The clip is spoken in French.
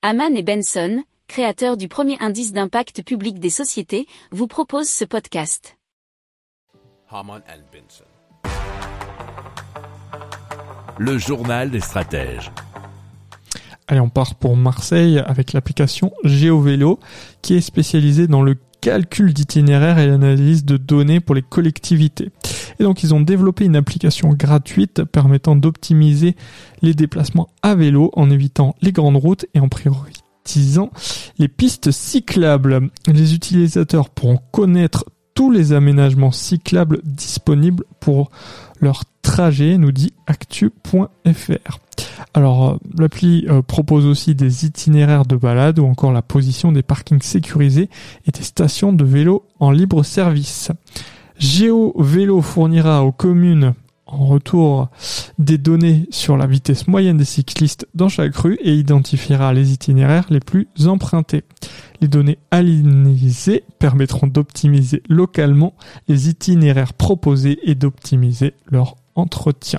Haman et Benson, créateurs du premier indice d'impact public des sociétés, vous proposent ce podcast. Haman and Benson. Le journal des stratèges. Allez, on part pour Marseille avec l'application GeoVélo qui est spécialisée dans le calcul d'itinéraires et l'analyse de données pour les collectivités. Et donc ils ont développé une application gratuite permettant d'optimiser les déplacements à vélo en évitant les grandes routes et en prioritisant les pistes cyclables. Les utilisateurs pourront connaître tous les aménagements cyclables disponibles pour leur trajet, nous dit actu.fr. Alors, euh, l'appli euh, propose aussi des itinéraires de balade ou encore la position des parkings sécurisés et des stations de vélo en libre service. Géo Vélo fournira aux communes en retour des données sur la vitesse moyenne des cyclistes dans chaque rue et identifiera les itinéraires les plus empruntés. Les données alignées permettront d'optimiser localement les itinéraires proposés et d'optimiser leur entretien.